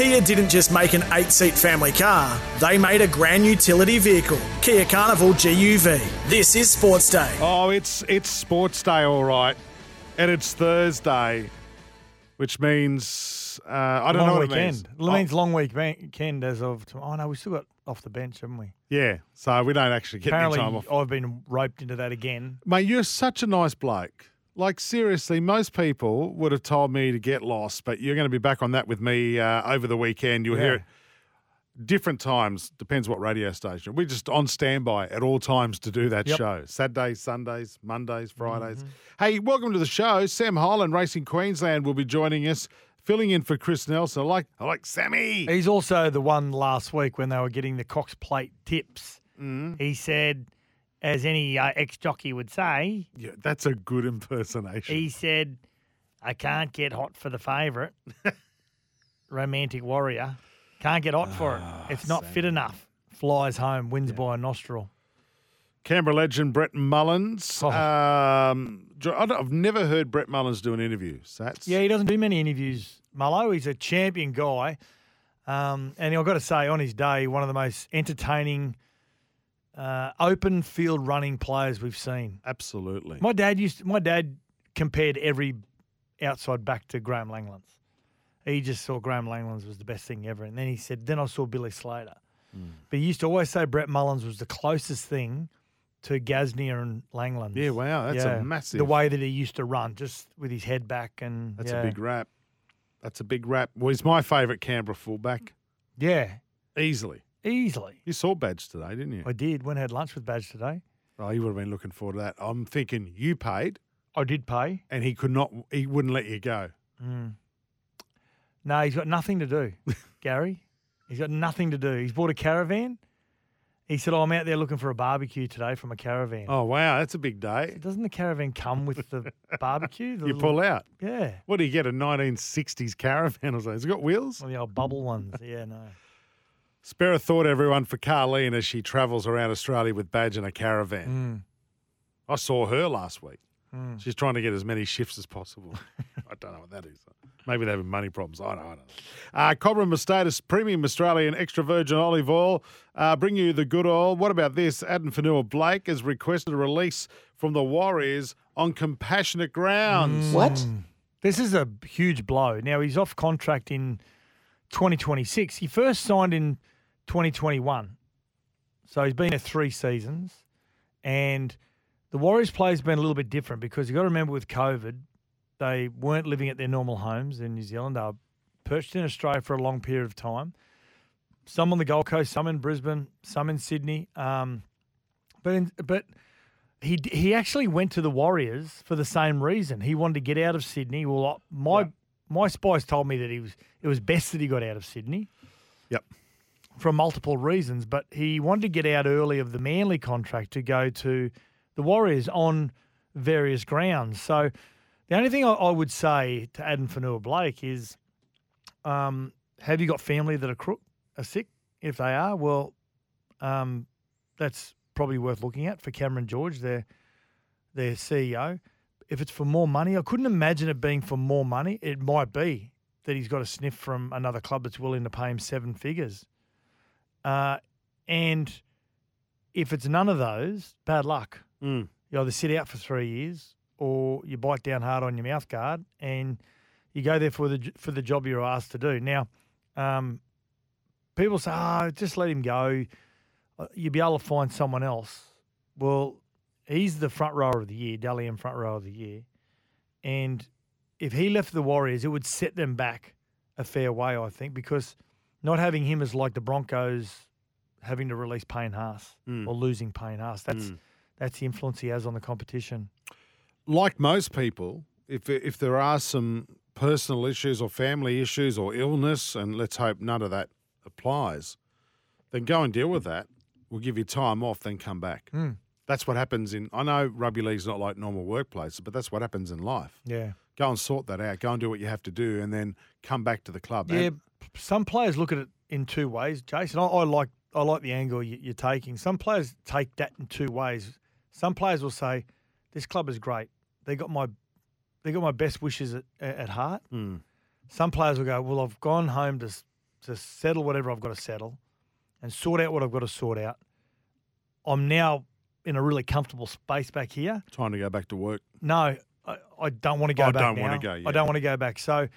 Kia didn't just make an eight seat family car, they made a grand utility vehicle, Kia Carnival GUV. This is Sports Day. Oh, it's it's sports day, all right, and it's Thursday, which means uh, I don't long know what weekend. it means. It means long week weekend as of tomorrow. Oh no, we still got off the bench, haven't we? Yeah, so we don't actually get Apparently, any time off. I've been roped into that again. Mate, you're such a nice bloke. Like seriously, most people would have told me to get lost, but you're going to be back on that with me uh, over the weekend. You'll hear it different times. Depends what radio station. We're just on standby at all times to do that Yep. show. Saturdays, Sundays, Mondays, Fridays. Hey, welcome to the show. Sam Hyland, Racing Queensland, will be joining us, filling in for Chris Nelson. I like, I like Sammy. He's also the one last week when they were getting the Cox Plate tips. Mm. He said, as any uh, ex jockey would say, Yeah, that's a good impersonation. he said, "I can't get hot for the favourite, romantic warrior. Can't get hot for Ah, it. It's not fit enough." Flies home, wins by a nostril. Canberra legend Brett Mullins. Oh. Um, I've never heard Brett Mullins do an interview. So that's Yeah, he doesn't do many interviews, Mullo. He's a champion guy. Um, and I've got to say, on his day, one of the most entertaining uh, open field running players we've seen. absolutely. My dad used my dad compared every outside back to Graham Langlands. He just saw Graham Langlands was the best thing ever. And then he said, then I saw Billy Slater. Hmm. But he used to always say Brett Mullins was the closest thing to Gasnier and Langlands. Yeah, wow, that's a massive- The way that he used to run, just with his head back and That's yeah. a big rap. That's a big rap. Well, he's my favourite Canberra fullback. Yeah, Easily. Easily. You saw Badge today, didn't you? I did. Went and had lunch with Badge today. Oh, you would have been looking forward to that. I'm thinking you paid I did pay. and he could not, he wouldn't let you go. Hmm. No, he's got nothing to do, Gary. He's got nothing to do. He's bought a caravan. He said, oh, I'm out there looking for a barbecue today from a caravan. Oh, wow, that's a big day. Doesn't the caravan come with the barbecue? The You little- pull out. Yeah. What do you get? A 1960s caravan or something? Has it got wheels? Well, the old bubble ones. Yeah, no. Spare a thought, everyone, for Carleen as she travels around Australia with Badge in a caravan. Mm. I saw her last week. She's trying to get as many shifts as possible. I don't know what that is. Maybe they're having money problems. I don't, I don't know. Uh, Cobram Estate's Premium Australian Extra Virgin Olive Oil. Uh, bring you the good oil. What about this? Addin Fonua-Blake has requested a release from the Warriors on compassionate grounds. What? This is a huge blow. Now, he's off contract in 2026. He first signed in 2021. So he's been there three seasons. And the Warriors play's been a little bit different because you've got to remember with COVID, they weren't living at their normal homes in New Zealand. They were perched in Australia for a long period of time. Some on the Gold Coast, some in Brisbane, some in Sydney. Um, but in, but he he actually went to the Warriors for the same reason. He wanted to get out of Sydney. Well, my my spies told me that he was it was best that he got out of Sydney Yep. For multiple reasons, but he wanted to get out early of the Manly contract to go to the Warriors on various grounds. So the only thing I, I would say to Addin Fonua-Blake is, um, have you got family that are crook, are sick? If they are, well, um, that's probably worth looking at for Cameron George, their their CEO. If it's for more money, I couldn't imagine it being for more money. It might be that he's got a sniff from another club that's willing to pay him seven figures. Uh, and if it's none of those, bad luck. Mm. You either sit out for three years or you bite down hard on your mouth guard and you go there for the for the job you're asked to do. Now, um, people say, "Oh, just let him go. Uh, You'll be able to find someone else." Well, he's the front rower of the year, Dally M front rower of the year, and if he left the Warriors, it would set them back a fair way, I think, because not having him is like the Broncos having to release Payne Haas mm. or losing Payne Haas. That's mm. that's the influence he has on the competition. like most people, if if there are some personal issues or family issues or illness, and let's hope none of that applies, then go and deal with that. We'll give you time off, then come back. Hmm. That's what happens in. I know rugby league's not like normal workplaces, but that's what happens in life. Yeah. Go and sort that out. Go and do what you have to do, and then come back to the club. Yeah, And- some players look at it in two ways, Jason. I, I like I like the angle you, you're taking. Some players take that in two ways. Some players will say, "This club is great. They got my they got my best wishes at, at heart." Hmm. Some players will go, "Well, I've gone home to to settle whatever I've got to settle and sort out what I've got to sort out. I'm now in a really comfortable space back here. Time to go back to work. No, I, I don't want to go I back don't now. wanna go, yeah. I don't want to go back. So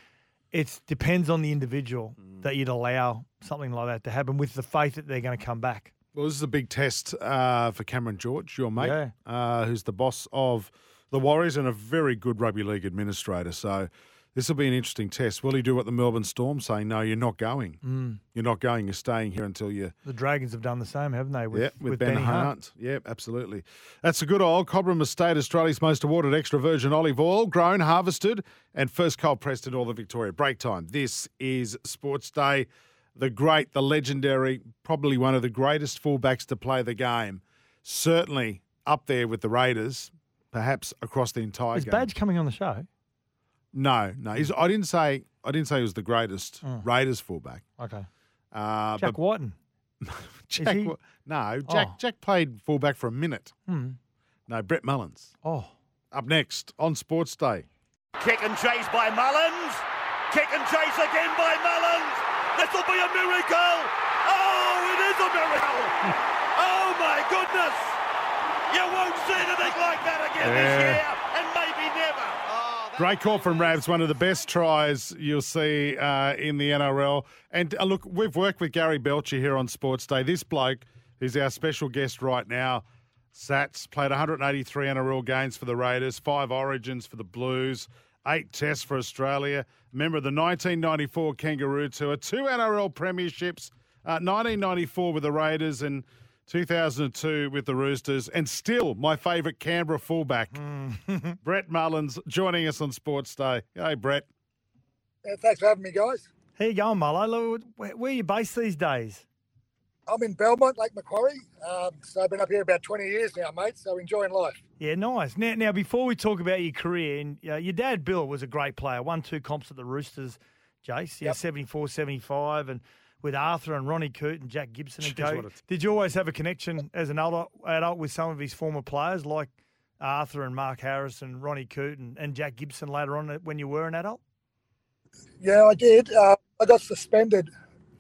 it depends on the individual Mm. that you'd allow something like that to happen with the faith that they're going to come back. Well, this is a big test uh, for Cameron George, your mate, Yeah. uh, who's the boss of the Warriors and a very good rugby league administrator. So this will be an interesting test. Will he do what the Melbourne Storm saying? No, you're not going. Mm. You're not going. You're staying here until you. The Dragons have done the same, haven't they? With, yeah, with, with Ben Benny Hunt. Hunt. Yeah, absolutely. That's a good old Cobram Estate, Australia's most awarded extra virgin olive oil, grown, harvested, and first cold pressed in all of Victoria. Break time. This is Sports Day. The great, the legendary, probably one of the greatest fullbacks to play the game. Certainly up there with the Raiders, perhaps across the entire Is game. Badge coming on the show? No, no. He's, I didn't say. I didn't say he was the greatest Mm. Raiders fullback. Okay. Uh, Jack but Wighton. Jack, he? wa- no, Jack. Oh. Jack played fullback for a minute. Hmm. No, Brett Mullins. Oh. Up next on Sports Day. Kick and chase by Mullins. Kick and chase again by Mullins. This will be a miracle. Oh, it is a miracle. oh my goodness. You won't see anything like that again Yeah. this year, and maybe never. Oh, that- Great call from Rabs, one of the best tries you'll see uh, in the NRL. And uh, look, we've worked with Gary Belcher here on Sports Day. This bloke, who's our special guest right now, Sats, played 183 NRL games for the Raiders, five origins for the Blues, eight tests for Australia, member of the 1994 Kangaroo Tour, two NRL premierships, uh, 1994 with the Raiders and 2002 with the Roosters, and still my favourite Canberra fullback, Brett Mullins, joining us on Sports Day. Hey, Brett. Yeah, thanks for having me, guys. How you going, Mullo? Where, where are you based these days? I'm in Belmont, Lake Macquarie. Um, so I've been up here about 20 years now, mate. So enjoying life. Yeah, nice. Now, now before we talk about your career, and uh, your dad Bill was a great player. Won two comps at the Roosters, Jace. Yeah, Yep. 74, 75, and with Arthur and Ronnie Coote and Jack Gibson and Jeez, co. Did you always have a connection as an adult, adult with some of his former players like Arthur and Mark Harris and Ronnie Coote and, and Jack Gibson later on when you were an adult? Yeah, I did. Uh, I got suspended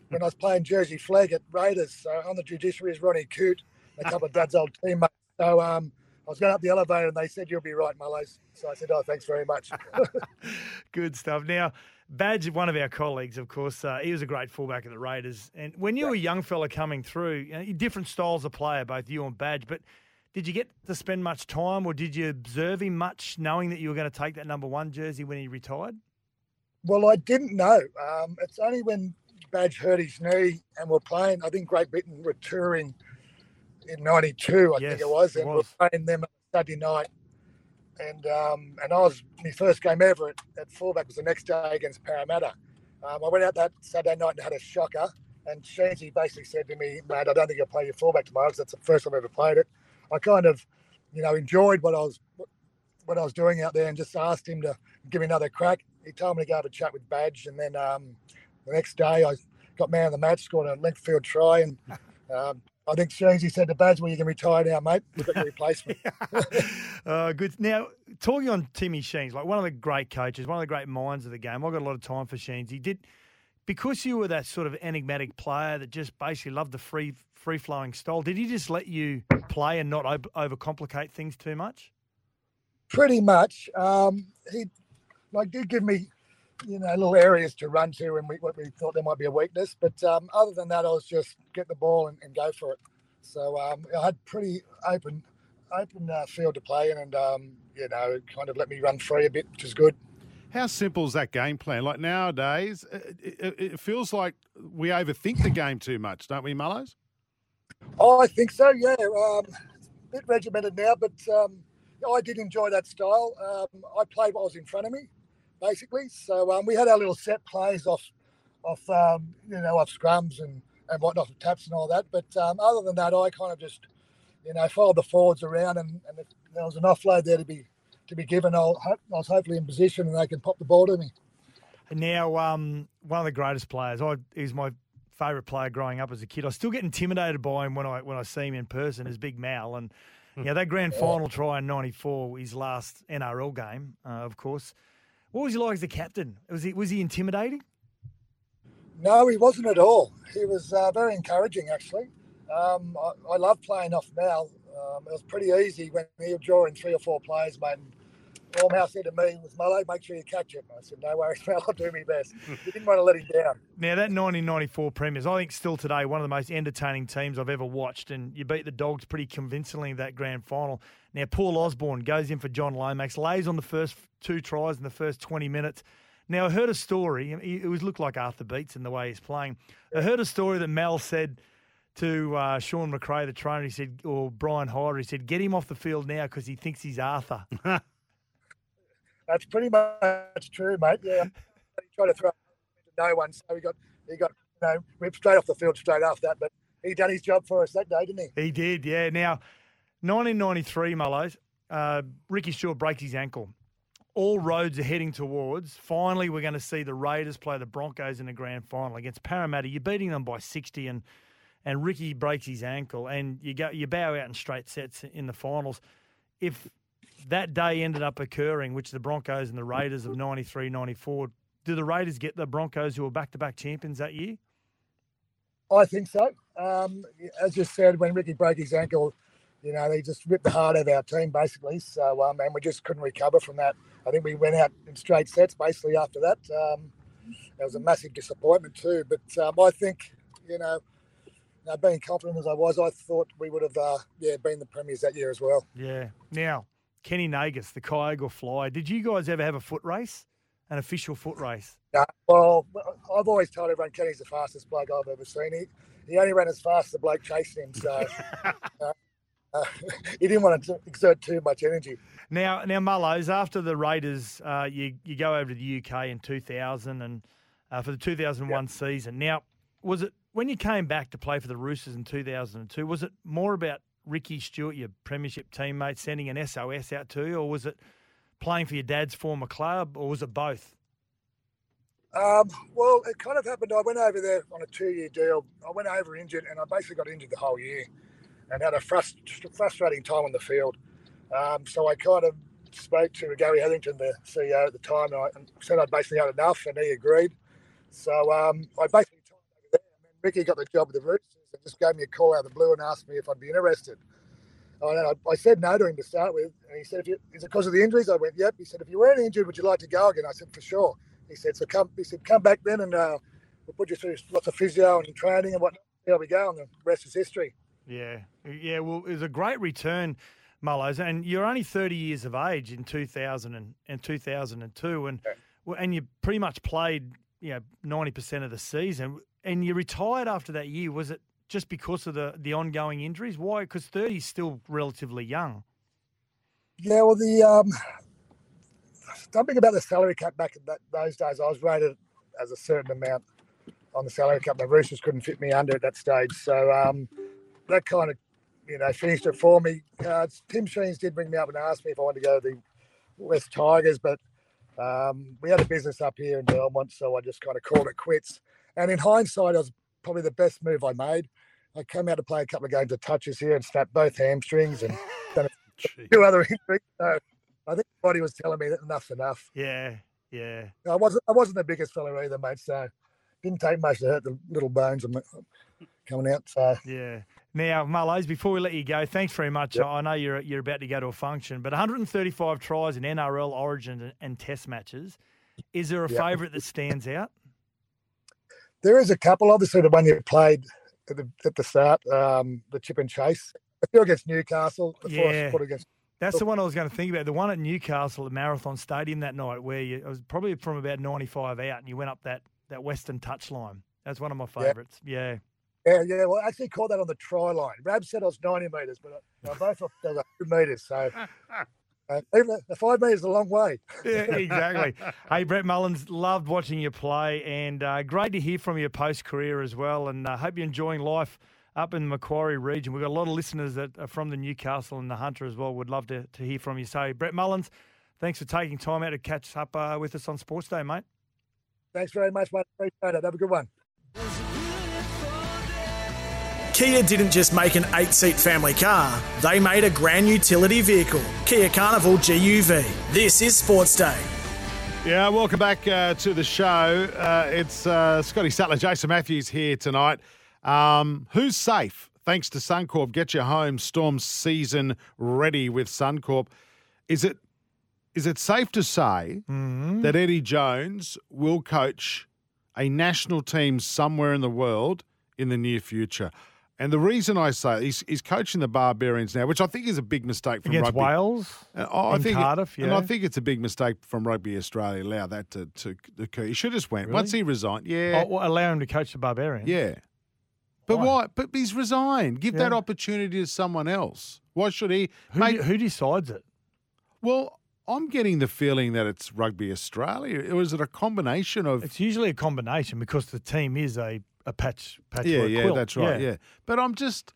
when I was playing Jersey Flegg at Raiders. So on the judiciary is Ronnie Coote, a couple of Dad's old teammates. So um, I was going up the elevator and they said, You'll be right, Mullows. So I said, Oh, thanks very much. Good stuff. Now, Badge, one of our colleagues, of course, uh, he was a great fullback at the Raiders. And when you were a young fella coming through, you know, different styles of player, both you and Badge, but did you get to spend much time or did you observe him much knowing that you were going to take that number one jersey when he retired? well, I didn't know. Um, it's only when Badge hurt his knee and we're playing, I think Great Britain were touring in 92, I Yes, think it was. it And was. we're playing them on Saturday night. And um, and I was my first game ever at, at fullback was the next day against Parramatta. Um, I went out that Saturday night and had a shocker. And Sheensy basically said to me, "Mate, I don't think you'll play your fullback tomorrow because that's the first time I've ever played it." I kind of, you know, enjoyed what I was what I was doing out there and just asked him to give me another crack. He told me to go have a chat with Badge, and then um, the next day I got man of the match, scored a length field try, and um, I think Sheensy said to Badge, "Well, you can retire now, mate. We've got your replacement." uh, good. Now, talking on Timmy Sheens, like one of the great coaches, one of the great minds of the game. I've got a lot of time for Sheens. He did because you were that sort of enigmatic player that just basically loved the free free flowing style. Did he just let you play and not over, overcomplicate things too much? Pretty much. Um, he like did give me, you know, little areas to run to, and we, what we thought there might be a weakness. But um, other than that, I was just get the ball and, and go for it. So um, I had pretty open open uh, field to play in, and um, you know, kind of let me run free a bit, which is good. How simple is that game plan? Like nowadays, it, it, it feels like we overthink the game too much, don't we, Mullows? Oh, I think so. Yeah, um, a bit regimented now, but um, I did enjoy that style. Um, I played what was in front of me, basically. So um, we had our little set plays off, off um, you know, off scrums and and whatnot, taps and all that. But um, other than that, I kind of just, you know, followed the forwards around, and, and if there was an offload there to be to be given, I'll, I was hopefully in position and they can pop the ball to me. And now, um, one of the greatest players. I he's my favourite player growing up as a kid. I still get intimidated by him when I when I see him in person. Is Big Mal, and yeah, that grand final try in '94, his last NRL game, uh, of course. What was he like as a captain? Was he was he intimidating? No, he wasn't at all. He was uh, very encouraging, actually. Um, I, I, love playing off Mal. Um, it was pretty easy when he would drawing three or four players, mate. And all said to me was, Mullo, make sure you catch him. I said, no worries, Mal, I'll do my best. He didn't want to let him down. Now, that 1994 Premiers, I think still today, one of the most entertaining teams I've ever watched. And you beat the Dogs pretty convincingly in that grand final. Now, Paul Osborne goes in for John Lomax, lays on the first two tries in the first 20 minutes. Now, I heard a story. It was looked like Arthur Beats in the way he's playing. I heard a story that Mal said to uh, Sean McRae, the trainer. He said, or Brian Hyder, he said, get him off the field now because he thinks he's Arthur. That's pretty much true, mate. Yeah, he tried to throw no one, so he got he got you know ripped straight off the field straight after that. But he done his job for us that day, didn't he? He did, yeah. Now, 1993, Mullos, uh, Ricky Stuart breaks his ankle all roads are heading towards. Finally, we're going to see the Raiders play the Broncos in the grand final against Parramatta. You're beating them by 60, and and Ricky breaks his ankle, and you go you bow out in straight sets in the finals. If that day ended up occurring, which the Broncos and the Raiders of 93, 94, do the Raiders get the Broncos who were back to back champions that year? I think so. Um, as you said, when Ricky broke his ankle, you know, they just ripped the heart out of our team basically. So, um, and we just couldn't recover from that. I think we went out in straight sets basically after that. Um, it was a massive disappointment too. But um, I think, you know, you know, being confident as I was, I thought we would have, uh, yeah, been the premiers that year as well. Yeah. Now, Kenny Nagas, the Kyogle Fly. Did you guys ever have a foot race, an official foot race? Yeah. Well, I've always told everyone Kenny's the fastest bloke I've ever seen. He, he only ran as fast as the bloke chasing him. So uh, uh, he didn't want to exert too much energy. Now, now Mullows, after the Raiders, uh, you you go over to the UK in 2000 and uh, for the 2001 yep. season. Now, was it when you came back to play for the Roosters in 2002? Was it more about Ricky Stuart, your premiership teammate, sending an SOS out to you, or was it playing for your dad's former club, or was it both? Um, well, it kind of happened. I went over there on a two-year deal. I went over injured, and I basically got injured the whole year and had a frust- frustrating time on the field. Um, so I kind of spoke to Gary Hetherington, the CEO at the time, and I said I'd basically had enough, and he agreed. So um, I basically told him there, and then Ricky got the job with the Roosters and just gave me a call out of the blue and asked me if I'd be interested. And I, I said no to him to start with, and he said, if you, "Is it because of the injuries?" I went, "Yep." He said, "If you weren't injured, would you like to go again?" I said, "For sure." He said, "So come." He said, "Come back then, and uh, we'll put you through lots of physio and training and whatnot. There we go, and the rest is history." Yeah, yeah. Well, it was a great return, Mullows, and you're only 30 years of age in 2000 and, and 2002, and yeah. and you pretty much played you know 90 percent of the season, and you retired after that year. Was it just because of the the ongoing injuries? Why? Because 30 is still relatively young. Yeah, well, the um, something about the salary cap back in that, those days, I was rated as a certain amount on the salary cap. The Roosters couldn't fit me under at that stage, so. Um, that kind of, you know, finished it for me. Uh, Tim Sheens did bring me up and ask me if I wanted to go to the West Tigers, but um, we had a business up here in Belmont, so I just kind of called it quits. And in hindsight, it was probably the best move I made. I came out to play a couple of games of touches here and snapped both hamstrings and done a few other injuries. So I think body was telling me that enough's enough. Yeah, yeah. I wasn't I wasn't the biggest fella either, mate. So didn't take much to hurt the little bones coming out. So yeah. Now, Mullows, before we let you go, thanks very much. Yep. I know you're you're about to go to a function, but 135 tries in NRL, Origin, and Test matches. Is there a yep. favourite that stands out? There is a couple. Obviously, the one you played at the, at the start, um, the chip and chase. I feel against Newcastle. yeah. Against- that's the one I was going to think about. The one at Newcastle at Marathon Stadium that night, where you it was probably from about 95 out, and you went up that that western touchline. That's one of my favourites. Yeah. yeah. Yeah, yeah. Well, I actually caught that on the try line. Rab said I was 90 metres, but I, I both thought I was 100 metres. So uh, even the five metres is a long way. yeah, exactly. hey, Brett Mullins, loved watching you play and uh, great to hear from your post career as well. And I uh, hope you're enjoying life up in the Macquarie region. We've got a lot of listeners that are from the Newcastle and the Hunter as well. Would love to, to hear from you. So, Brett Mullins, thanks for taking time out to catch up uh, with us on Sports Day, mate. Thanks very much, mate. Appreciate it. Have a good one. Kia didn't just make an eight seat family car, they made a grand utility vehicle Kia Carnival GUV. This is Sports Day. Yeah, welcome back uh, to the show. Uh, it's uh, Scotty Sattler, Jason Matthews here tonight. Um, who's safe? Thanks to Suncorp. Get your home storm season ready with Suncorp. Is it is it safe to say that Eddie Jones will coach a national team somewhere in the world in the near future? And the reason I say he's, he's coaching the Barbarians now, which I think is a big mistake from Against rugby. Wales uh, And I in think Cardiff, and yeah. I think it's a big mistake from Rugby Australia. Allow that to, to occur. He should have just went Really? once he resigned. Yeah, Oh, well, allow him to coach the Barbarians. yeah. But Why? why? But he's resigned. Give that opportunity to someone else. Why should he? Who, Mate, who decides it? well, I'm getting the feeling that it's Rugby Australia. Or is it a combination of? It's usually a combination because the team is a, a patch patchwork yeah, yeah, quilt. that's right. Yeah. but I'm just.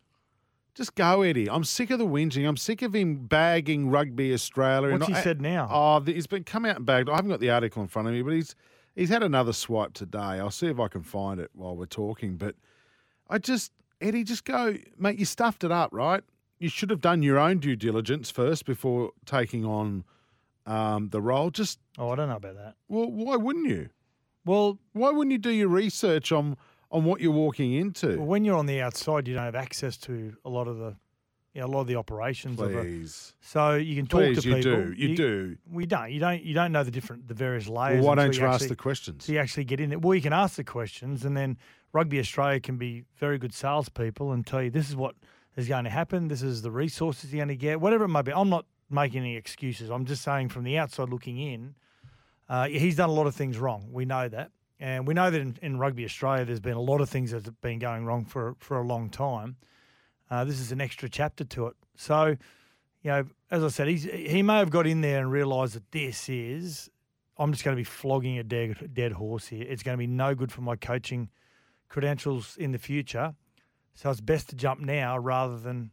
Just go, Eddie. I'm sick of the whinging. I'm sick of him bagging Rugby Australia. What's and he I- said now? Oh, th- he's been come out and bagged. I haven't got the article in front of me, but he's he's had another swipe today. I'll see if I can find it while we're talking. But I just Eddie, just go, mate. You stuffed it up, right? You should have done your own due diligence first before taking on um, the role. Just Oh, I don't know about that. well, why wouldn't you? Well, Why wouldn't you do your research on on what you're walking into? Well, when you're on the outside, you don't have access to a lot of the, you know, a lot of the operations of a. Please, So you can talk please, to you people. do, you, do. We don't. You don't. You don't know the different, the various layers. Well, why don't you ask the questions? So you actually get in there. Well, you can ask the questions, and then Rugby Australia can be very good salespeople and tell you this is what is going to happen. This is the resources you're going to get. Whatever it might be. I'm not making any excuses. I'm just saying from the outside looking in, uh, he's done a lot of things wrong. We know that, and we know that in, in Rugby Australia, there's been a lot of things that have been going wrong for for a long time. Uh, this is an extra chapter to it. So, you know, as I said, he may have got in there and realised that this is. I'm just going to be flogging a dead dead horse here. It's going to be no good for my coaching credentials in the future. So it's best to jump now rather than,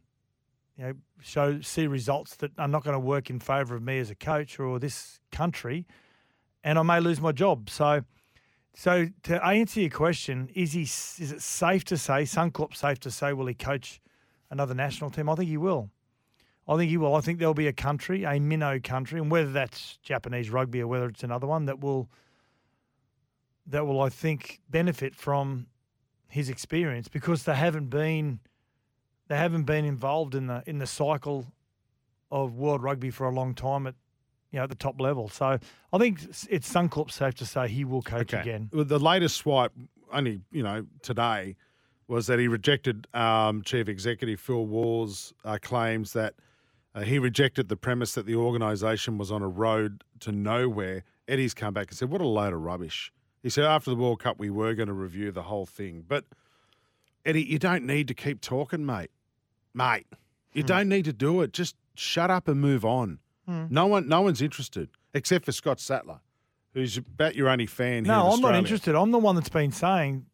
you know, show see results that are not going to work in favour of me as a coach or this country, and I may lose my job. So, so to answer your question, is he is it safe to say Suncorp safe to say will he coach another national team? I think he will. I think he will. I think there'll be a country, a minnow country, and whether that's Japanese rugby or whether it's another one that will that will I think benefit from his experience because they haven't been they haven't been involved in the in the cycle of world rugby for a long time at you know at the top level. So I think it's- Suncorp safe to say he will coach again. Well, the latest swipe, only you know today, was that he rejected um, Chief Executive Phil Waugh's uh, claims that uh, he rejected the premise that the organisation was on a road to nowhere. Eddie's come back and said, "What a load of rubbish." He said, "After the World Cup, we were going to review the whole thing, but Eddie, you don't need to keep talking, mate. Mate, you Hmm. don't need to do it. Just shut up and move on. Hmm. No one, no one's interested except for Scott Sattler." Who's about your only fan here? No, I'm not interested. I'm the one that's been saying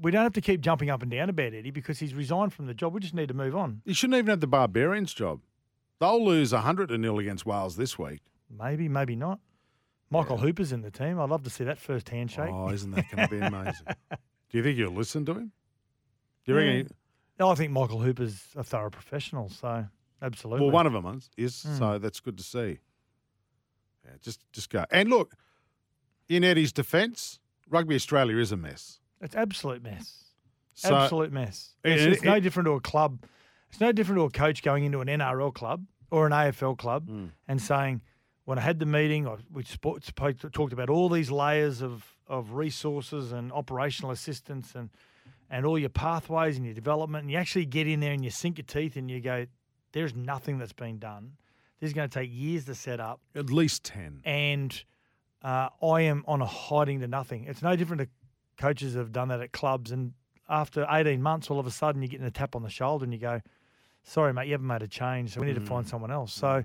we don't have to keep jumping up and down about Eddie because he's resigned from the job. We just need to move on. He shouldn't even have the Barbarians job. They'll lose 100 to nil against Wales this week. Maybe, maybe not. Michael Hooper's in the team. I'd love to see that first handshake. Oh, isn't that going to be amazing? Do you think you'll listen to him? Do you reckon? Yeah. No, I think Michael Hooper's a thorough professional, so He, absolutely. well, one of them is, is Hmm. so that's good to see. Yeah, just just go. And look, in Eddie's defence, Rugby Australia is a mess. it's absolute mess. So, absolute mess. It's, it- it's no it- different to a club. It's no different to a coach going into an NRL club or an AFL club Hmm. and saying, when I had the meeting, I, we spoke, talked about all these layers of, of resources and operational assistance and, and all your pathways and your development. And you actually get in there and you sink your teeth and you go, there's nothing that's been done. This is going to take years to set up at least 10. and uh, I am on a hiding to nothing. It's no different to coaches have done that at clubs, and after 18 months, all of a sudden you're getting a tap on the shoulder and you go, "Sorry, mate, you haven't made a change, so we need to find someone else." So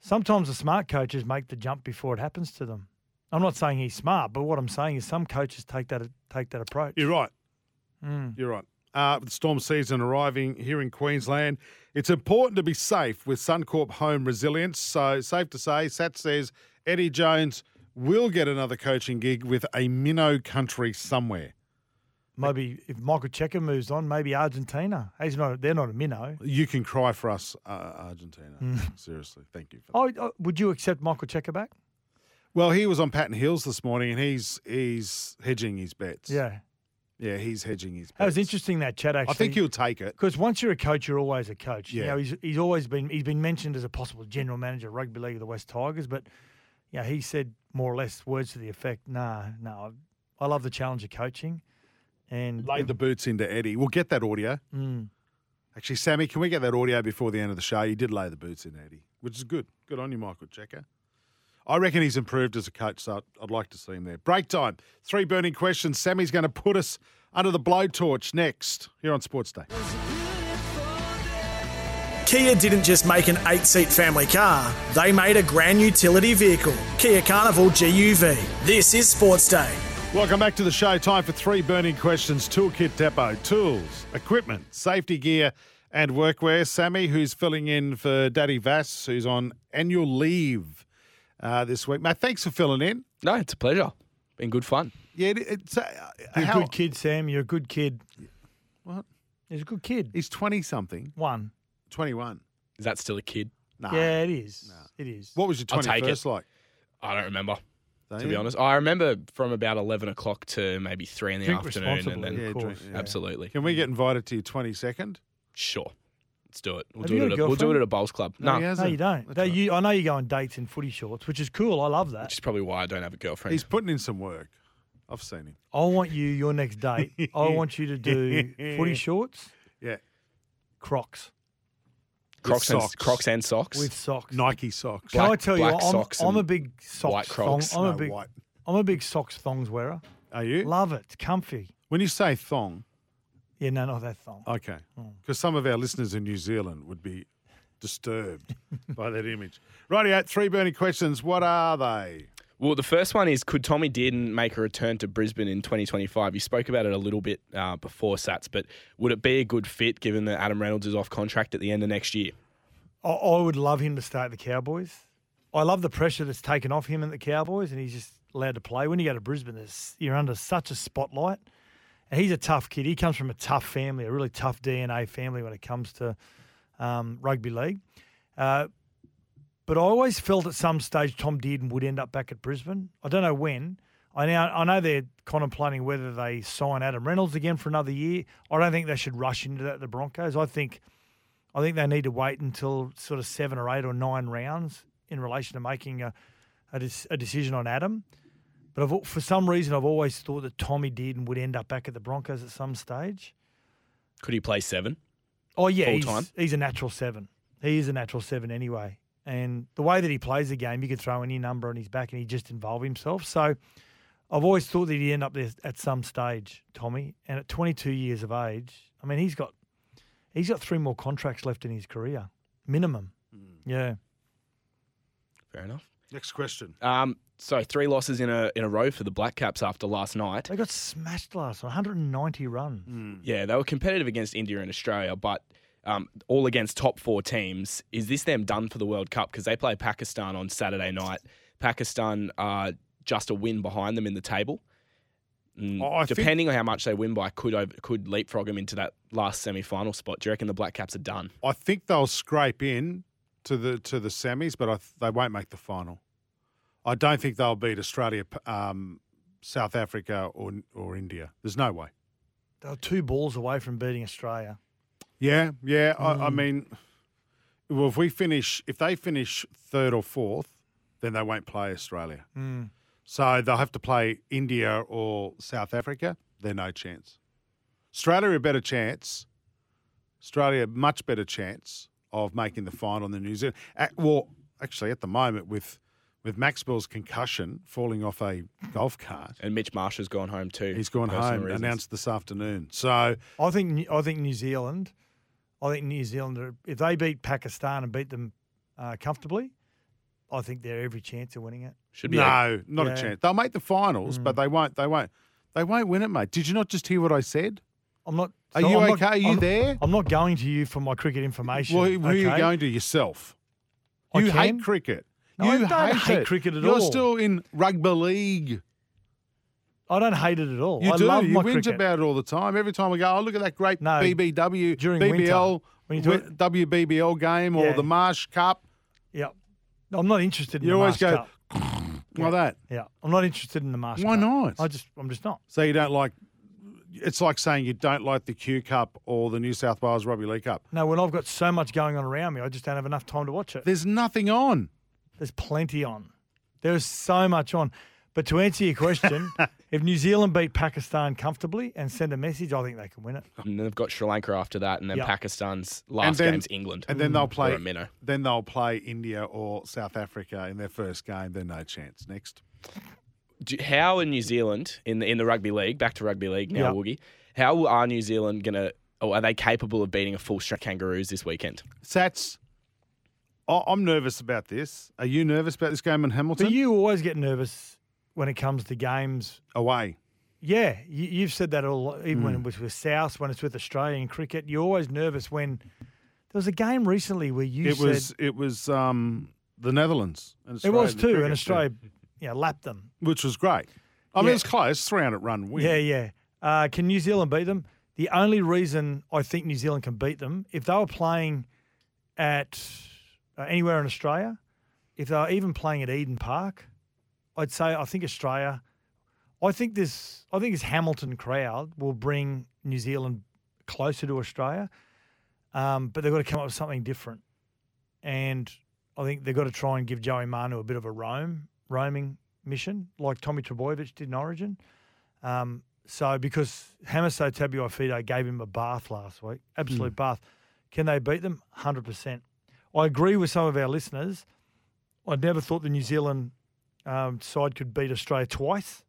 sometimes the smart coaches make the jump before it happens to them. I'm not saying he's smart, but what I'm saying is some coaches take that take that approach. You're right. Mm. You're right. Uh, with storm season arriving here in Queensland, it's important to be safe with Suncorp home resilience. So, safe to say, Sat says Eddie Jones will get another coaching gig with a minnow country somewhere. Maybe if Michael Cheika moves on, maybe Argentina. He's not. They're not a minnow. You can cry for us, uh, Argentina. Hmm. Seriously, thank you. For that. Oh, oh, would you accept Michael Cheika back? Well, he was on Patton Hills this morning, and he's he's hedging his bets. Yeah. Yeah, he's hedging his. bets. That was interesting, that chat, actually. I think he'll take it. Because once you're a coach, you're always a coach. You Yeah. know, he's, he's always been he's been mentioned as a possible general manager of rugby league of the West Tigers, but yeah, he said more or less words to the effect, "Nah, no, I love the challenge of coaching." And Laid the boots into Eddie. We'll get that audio. Mm. Actually, Sammy, can we get that audio before the end of the show? You did lay the boots in Eddie, which is good. Good on you, Michael Cheika. I reckon he's improved as a coach, so I'd- I'd like to see him there. Break time. Three burning questions. Sammy's going to put us under the blowtorch next here on Sports Day. Kia didn't just make an eight seat family car, they made a grand utility vehicle. Kia Carnival GUV. This is Sports Day. Welcome back to the show. Time for three burning questions. Toolkit Depot, tools, equipment, safety gear, and workwear. Sammy, who's filling in for Daddy Vass, who's on annual leave uh, this week. Mate, thanks for filling in. No, it's a pleasure. Been good fun. Yeah, it- it's uh, You're how- a good kid, Sam. You're a good kid. What? He's a good kid. He's twenty something, One. twenty one. Is that still a kid? Nah. Yeah, it is. It is. What was your I'll twenty take first like? I don't remember, Don't to be honest. I remember from about 11 o'clock to maybe 3 in the Drink afternoon. And responsibly, then, Yeah, of course. drink- yeah. absolutely. Can we get invited to your twenty second? Sure. Let's do it. We'll Have do you it, got at a a, we'll do it girlfriend? at a bowls club. No, No, he no, hasn't. you don't. That's They- right. you, I know you go on dates in footy shorts, which is cool. I love that. which is probably why I don't have a girlfriend. He's putting in some work. I've seen him. I want you, your next date, I want you to do footy shorts, Yeah, Crocs Crocs, and, socks. Crocs and socks. with socks. Nike socks. Can I black- tell you, black I'm, socks I'm a and big socks white thong. Crocs. I'm no a big, white. I'm a big socks thongs wearer. Are you? Love it. It's comfy. When you say thong, Yeah, no, not that thong. okay, because some of our listeners in New Zealand would be disturbed by that image. Righty, three burning questions. What are they? Well, the first one is Could Tommy Dearden make a return to Brisbane in 2025? You spoke about it a little bit uh, before, Sats, but would it be a good fit given that Adam Reynolds is off contract at the end of next year? I, I would love him to stay at the Cowboys. I love the pressure that's taken off him and the Cowboys, and he's just allowed to play. When you go to Brisbane, you're under such a spotlight. He's a tough kid. He comes from a tough family, a really tough DNA family when it comes to um, rugby league. Uh, but I always felt at some stage Tom Dearden would end up back at Brisbane. I don't know when. I now I know they're contemplating whether they sign Adam Reynolds again for another year. I don't think they should rush into that. The Broncos. I think I think they need to wait until sort of seven or eight or nine rounds in relation to making a a, a decision on Adam. But I've, for some reason, I've always thought that Tommy Dearden would end up back at the Broncos at some stage. Could he play seven? Oh yeah, Full he's, time? he's a natural seven. He is a natural seven anyway. And the way that he plays the game, you could throw any number on his back and he just involve himself. So I've always thought that he'd end up there at some stage, Tommy. And at 22 years of age, I mean, he's got he's got three more contracts left in his career, minimum. Hmm. Yeah. Fair enough. Next question. Um, so three losses in a in a row for the Black Caps after last night. They got smashed last 190 runs. Hmm. Yeah, they were competitive against India and Australia, but um, all against top four teams. Is this them done for the World Cup? Because they play Pakistan on Saturday night. Pakistan are just a win behind them in the table. Mm, Oh, I think- Depending on how much they win by, could over, could leapfrog them into that last semi final spot. Do you reckon the Black Caps are done? I think they'll scrape in to the to the semis, but I th- they won't make the final. I don't think they'll beat Australia, um, South Africa, or or India. There's no way. They were two balls away from beating Australia. Yeah, yeah. I, Hmm. I mean, well, if we finish, if they finish third or fourth, then they won't play Australia. Hmm. So they'll have to play India or South Africa. They're no chance. Australia a better chance. Australia much better chance of making the final in the New Zealand. Ac- well, actually, at the moment with with Maxwell's concussion falling off a golf cart, And Mitch Marsh has gone home too. he's gone home. reasons. Announced this afternoon. So I think I think New Zealand, I think New Zealand, if they beat Pakistan and beat them uh, comfortably, I think they're every chance of winning it. Should be a- no, not Yeah. a chance. They'll make the finals, but they won't. They won't. They won't win it, mate. Did you not just hear what I said? I'm not. Are so you I'm okay? Are you I'm- there? I'm not going to you for my cricket information. Well, who are you going to yourself? I You hate cricket. No, you I don't hate it. cricket at all. You're still in rugby league. I don't hate it at all. You I do. love you my whinge cricket. about it all the time. Every time we go, oh look at that great No, BBW, during BBL, winter, when you do WBBL game or Yeah. the Marsh Cup. Yeah, I'm not interested in You always Marsh go, Cup. Like that. Yeah, I'm not interested in the Marsh. Cup. Why Cup. not? I just, I'm just not. So you don't like. It's like saying you don't like the Q Cup or the New South Wales Rugby League Cup. No, when I've got so much going on around me, I just don't have enough time to watch it. There's nothing on. There's plenty on. There's so much on. But to answer your question, if New Zealand beat Pakistan comfortably and send a message, I think they can win it. And then they've got Sri Lanka after that, and then Yeah. Pakistan's last then- game's England. And then mm. they'll or play. a. Then they'll play India or South Africa in their first game. Then no chance. Next. Do, how in New Zealand in the in the rugby league? Back to rugby league now, Yeah. Woogie. How are New Zealand gonna? Or are they capable of beating a full strength Kangaroos this weekend? Sats. I- I'm nervous about this. Are you nervous about this game in Hamilton? But you always get nervous when it comes to games. Away. Yeah, you, you've said that all, even Hmm. when it was with South, when it's with Australian cricket. You're always nervous when there was a game recently where you it said was. It was um, the Netherlands. And it was Australia in the too, and cricket, Australia, yeah, lapped them. which was great. I mean, Yeah. it was close. 300 run win. Yeah, yeah. Uh, can New Zealand beat them? The only reason I think New Zealand can beat them if they were playing at uh, anywhere in Australia, if they were even playing at Eden Park, I'd say I think Australia. I think this. I think this Hamilton crowd will bring New Zealand closer to Australia, um, but they've got to come up with something different, and I think they've got to try and give Joey Manu a bit of a roam roaming mission, like Tommy Trbojevic did in Origin. Um, so because Hamiso Tabuai gave him a bath last week, absolute bath. Can they beat them? Hundred percent. I agree with some of our listeners. I never thought the New Zealand um, side could beat Australia twice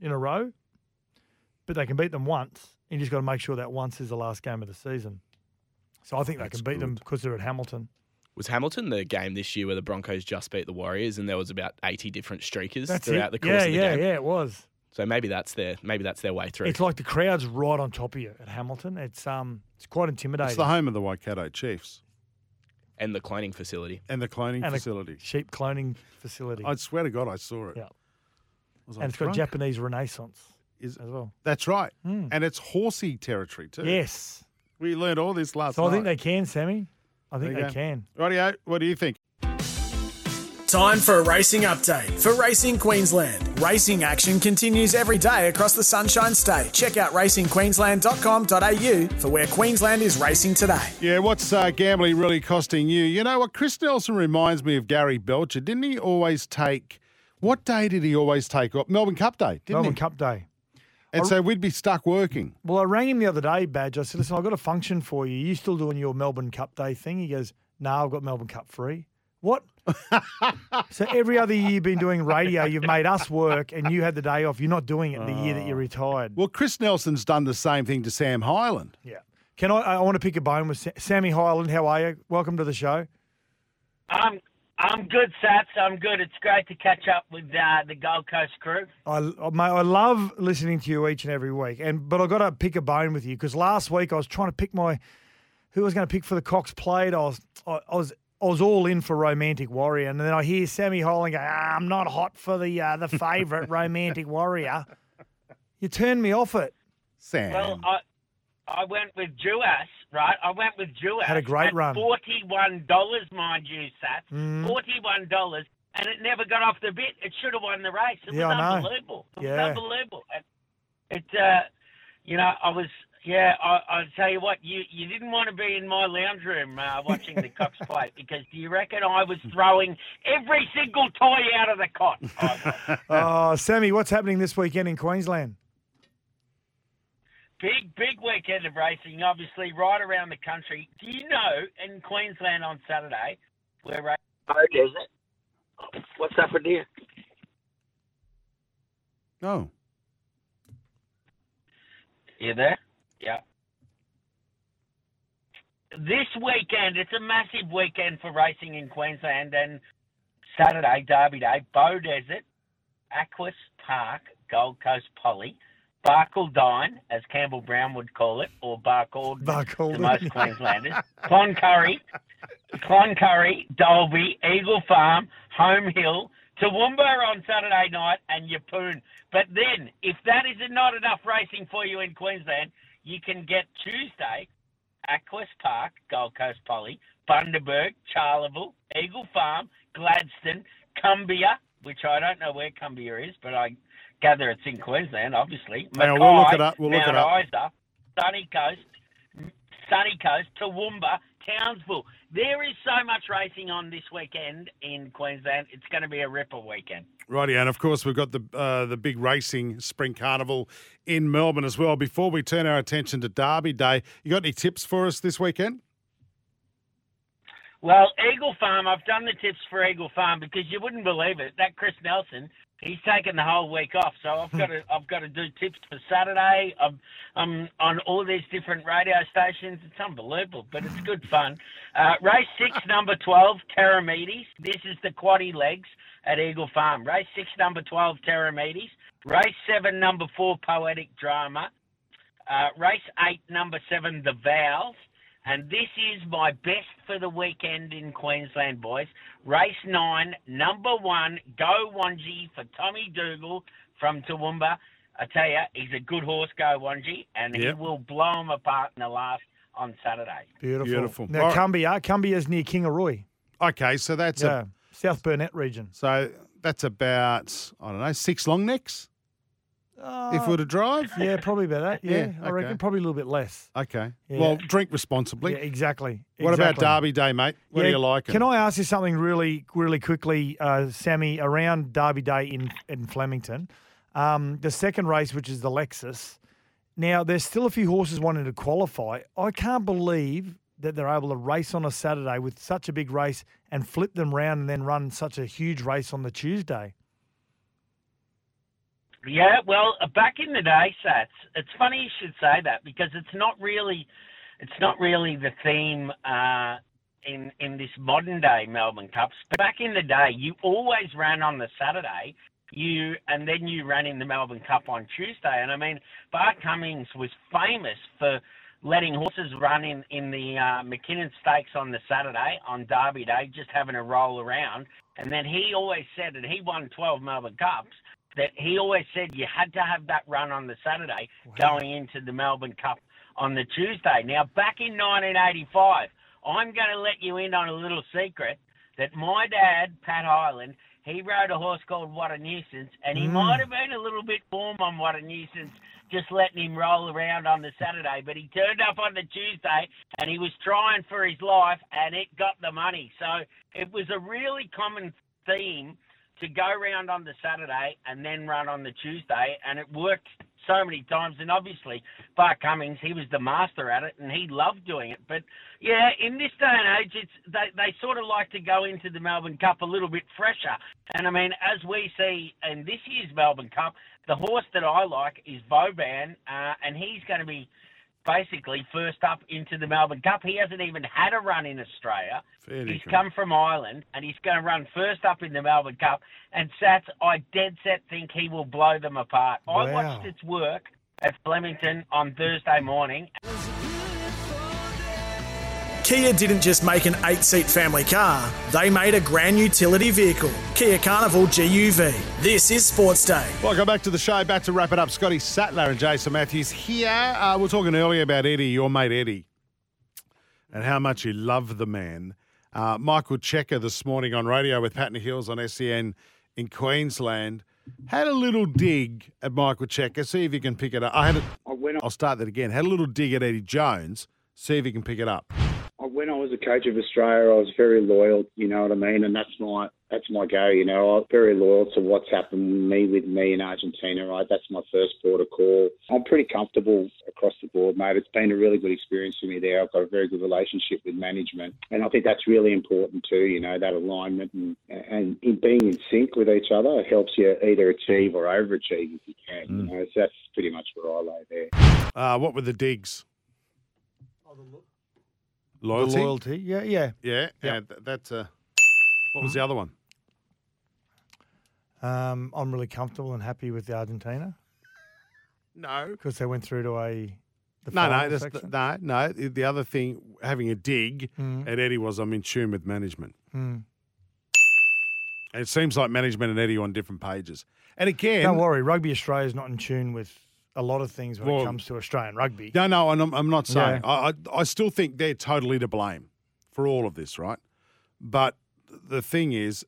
in a row, but they can beat them once. You just got to make sure that once is the last game of the season. So I think they can beat them because they're at Hamilton. Was Hamilton the game this year where the Broncos just beat the Warriors, and there was about eighty different streakers That's throughout it. the course yeah, of the game? yeah, game? yeah. It was. So maybe that's their maybe that's their way through. It's like the crowd's right on top of you at Hamilton. It's um, it's quite intimidating. It's the home of the Waikato Chiefs and the cloning facility. and the cloning And a facility. sheep cloning facility. I swear to God, I saw it. Yeah. Was like, and it's got Japanese Renaissance Is- as well. That's right. Mm. And it's horsey territory too. Yes. We learned all this last time. So night. I think they can, Sammy. I think you they go. can. Rightio, what do you think? Time for a racing update for Racing Queensland. Racing action continues every day across the Sunshine State. Check out racingqueensland.com.au for where Queensland is racing today. Yeah, what's uh, gambling really costing you? You know what? Chris Nelson reminds me of Gary Belcher. Didn't he always take? What day did he always take off? Melbourne Cup Day, didn't Melbourne he? Cup Day. And so we'd be stuck working. Well, I rang him the other day, Badge. I said, listen, I've got a function for you. Are you still doing your Melbourne Cup Day thing? He goes, no, I've got Melbourne Cup free. What? so every other year you've been doing radio, you've made us work and you had the day off. You're not doing it the year that you ah. retired. Well, Chris Nelson's done the same thing to Sam Hyland. Yeah. Can I? I want to pick a bone with Sammy Hyland. How are you? Welcome to the show. I'm I'm good, Sats. I'm good. It's great to catch up with uh, the Gold Coast crew. I, I- mate, I love listening to you each and every week, and but I got to pick a bone with you because last week I was trying to pick my who I was going to pick for the Cox plate. I was I, I was I was all in for Romantic Warrior, and then I hear Sammy Hyland go, ah, "I'm not hot for the uh, the favourite Romantic Warrior." You turned me off it. Sam. Well, I I went with Duais, right? I went with Duais. Had a great at run. Forty-one dollars, mind you, Sats. Mm. Forty-one dollars, and it never got off the bit. It should have won the race. It Yeah, was I know. unbelievable. It Yeah. was unbelievable. And it, uh, you know, I was. Yeah, I, I tell you what, you, you didn't want to be in my lounge room uh, watching the Cox plate because do you reckon I was throwing every single toy out of the cot? Oh, Sammy, what's happening this weekend in Queensland? Big, big weekend of racing, obviously, right around the country. Do you know in Queensland on Saturday, we're racing? Oh, is it? What's up with you? oh, You there? Yeah. This weekend, it's a massive weekend for racing in Queensland, and Saturday, Derby Day, Bow Desert, Aquis Park, Gold Coast Poly, Barcaldine, as Campbell Brown would call it, or Barcald to most Queenslanders, Cloncurry, Cloncurry, Dalby, Eagle Farm, Home Hill, Toowoomba on Saturday night, and Yeppoon. But then, if that is not enough racing for you in Queensland, you can get Tuesday, Aquis Park, Gold Coast Poly, Bundaberg, Charleville, Eagle Farm, Gladstone, Kumbia, which I don't know where Kumbia is, but I gather it's in Queensland, obviously. On, we'll look Mackay, it up, we'll look Mount it up. Isa, Sunny Coast, Sunny Coast, Toowoomba, Townsville. There is so much racing on this weekend in Queensland. It's going to be a ripper weekend. Righty, and of course we've got the uh, the big racing spring carnival in Melbourne as well. Before we turn our attention to Derby Day, you got any tips for us this weekend? Well, Eagle Farm, I've done the tips for Eagle Farm because you wouldn't believe it. That Chris Nelson, he's taken the whole week off, so I've got to I've got to do tips for Saturday. I'm, I'm on all these different radio stations. It's unbelievable, but it's good fun. Uh, race six, number twelve, Terramedes. This is the quaddy legs at Eagle Farm. Race six, number twelve, Terramedes. Race seven, number four, Poetic Drama. Uh, race eight, number seven, The Vows. And this is my best for the weekend in Queensland, boys. Race nine, number one, Go Wanji for Tommy Dougal from Toowoomba. I tell you, he's a good horse, Go Wanji, and Yep. he will blow him apart in the last on Saturday. Beautiful. Beautiful. Now, All right. Kumbia, is near Kingaroy. Okay, so that's Yeah. a South Burnett region. so that's about I don't know six long necks if we were to drive. Uh, Yeah, probably about that. Yeah, Yeah, I reckon probably a little bit less. Okay. Yeah. Well, drink responsibly. Yeah, exactly. What about. Derby Day, mate? What do you like? Can I ask you something really, really quickly, uh, Sammy? Around Derby Day in in Flemington, um, the second race, which is the Lexus. Now, there's still a few horses wanting to qualify. I can't believe that they're able to race on a Saturday with such a big race and flip them round and then run such a huge race on the Tuesday. Yeah, well, uh, back in the day, Sats, it's funny you should say that because it's not really, it's not really the theme uh, in in this modern day Melbourne Cups. But back in the day, you always ran on the Saturday, you and then you ran in the Melbourne Cup on Tuesday. And I mean, Bart Cummings was famous for letting horses run in in the uh, Mackinnon Stakes on the Saturday on Derby Day, just having a roll around. And then he always said, and he won 12 Melbourne Cups that he always said you had to have that run on the Saturday going into the Melbourne Cup on the Tuesday. Now, back in 1985, I'm going to let you in on a little secret that my dad, Pat Hyland, he rode a horse called What a Nuisance, and he mm. might have been a little bit warm on What a Nuisance, just letting him roll around on the Saturday. But he turned up on the Tuesday, and he was trying for his life, and it got the money. So it was a really common theme to go round on the Saturday and then run on the Tuesday, and it worked so many times. And obviously, Bart Cummings, he was the master at it, and he loved doing it. But yeah, in this day and age, it's they they sort of like to go into the Melbourne Cup a little bit fresher. And I mean, as we see in this year's Melbourne Cup, the horse that I like is Vauban, uh, and he's going to be basically first up into the Melbourne Cup. He hasn't even had a run in Australia. Fair he's dinkum. come from Ireland and he's going to run first up in the Melbourne Cup. And Sats, I dead set think he will blow them apart. I watched its work at Flemington on Thursday morning. Kia didn't just make an eight seat family car, they made a grand utility vehicle. Kia Carnival GUV. This is Sports Day. Welcome back to the show. Back to wrap it up. Scotty Sattler and Jason Matthews here. Uh, we we're talking earlier about Eddie, your mate Eddie, and how much you love the man. Uh, Michael Cheika this morning on radio with Patna Hills on SEN in Queensland had a little dig at Michael Cheika. See if you can pick it up. I had. A, I'll start that again. Had a little dig at Eddie Jones. See if you can pick it up. When I was a coach of Australia, I was very loyal. You know what I mean, and that's my that's my go. You know, I'm very loyal to what's happened to me with me in Argentina. Right, that's my first port of call. I'm pretty comfortable across the board, mate. It's been a really good experience for me there. I've got a very good relationship with management, and I think that's really important too. You know, that alignment and and in being in sync with each other helps you either achieve or overachieve if you can. You know, so that's pretty much where I lay there. Uh, what were the digs? The Loyalty. loyalty. Yeah, yeah. Yeah, yeah. th- that's. Uh, what was the other one? Um, I'm really comfortable and happy with the Argentina No. because they went through to a. No, no, final that's, section. no, no. The other thing, having a dig Mm. at Eddie was I'm in tune with management. Mm. And it seems like management and Eddie are on different pages. And again, Don't worry, Rugby Australia is not in tune with a lot of things when Well- it comes to Australian rugby. no, no, and I'm, I'm not saying. Yeah. I, I, I still think they're totally to blame for all of this, right? But the thing is,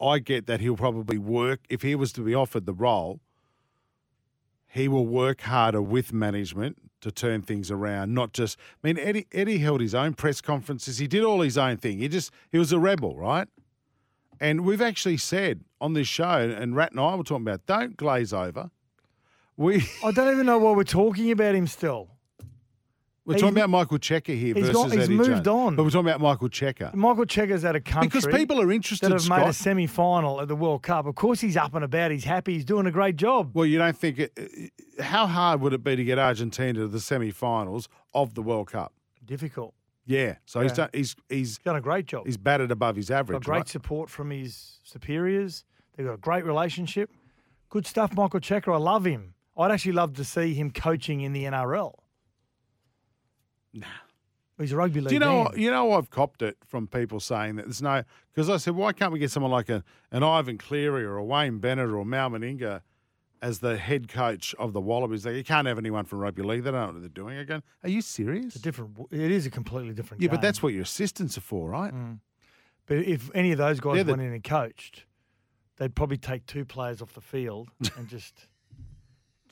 I get that he'll probably work if he was to be offered the role. He will work harder with management to turn things around, not just. I mean, Eddie Eddie held his own press conferences. He did all his own thing. He just he was a rebel, right? And we've actually said on this show, and Rat and I were talking about, don't glaze over. We I don't even know why we're talking about him still. we're talking about Michael Cheika here he's versus got- he's Eddie moved Jones. on. but we're talking about Michael Cheika Michael Cheika's at a country because people are interested. that have made a Scott. semi final at the World Cup. Of course, he's up and about. He's happy. He's doing a great job. Well, you don't think it, uh, how hard would it be to get Argentina to the semi-finals of the World Cup? Difficult. Yeah, so he's done. He's he's He's done a great job. he's batted above his got average. great right? support from his superiors. They've got a great relationship. Good stuff, Michael Cheika. I love him. I'd actually love to see him coaching in the NRL. Nah. He's a rugby league. Do you know? man. You know, I've copped it from people saying that there's no because I said, why can't we get someone like a, an Ivan Cleary or a Wayne Bennett or Mal Meninga as the head coach of the Wallabies? Like, you can't have anyone from rugby league. They don't know what they're doing. Again, are you serious? It's a different. It is a completely different. Yeah, but that's what your assistants are for, right? Mm. But if any of those guys the- went in and coached, they'd probably take two players off the field and just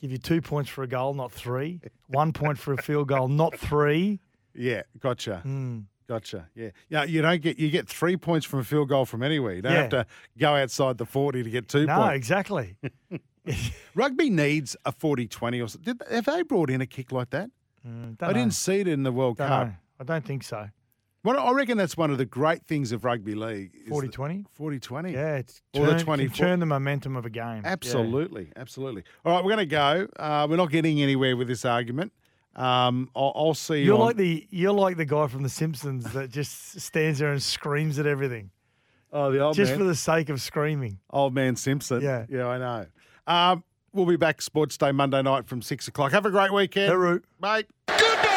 give you two points for a goal, not three. One point for a field goal, not three. Yeah, gotcha. Hmm. Gotcha. Yeah. Yeah. You don't get you get three points from a field goal from anywhere. You don't have to go outside the forty to get two No, points. exactly. Rugby needs a 40-20 or something. Did, have they brought in a kick like that? Mm, I don't didn't see it in the World Don't Cup. know. I don't think so. Well, I reckon that's one of the great things of rugby league. is 40 that- 20? 40-20. Yeah, it's Or the turn, can 24 turn the momentum of a game. Yeah. Absolutely, absolutely. All right, we're going to go. Uh, we're not getting anywhere with this argument. Um, I'll, I'll see you. You're on- like the you're like the guy from The Simpsons that just stands there and screams at everything oh the old man. just man, for the sake of screaming. old man Simpson. Yeah. yeah, I know. Um, we'll be back Sports Day Monday night from six o'clock. Have a great weekend. Hooroo. Bye. Goodbye!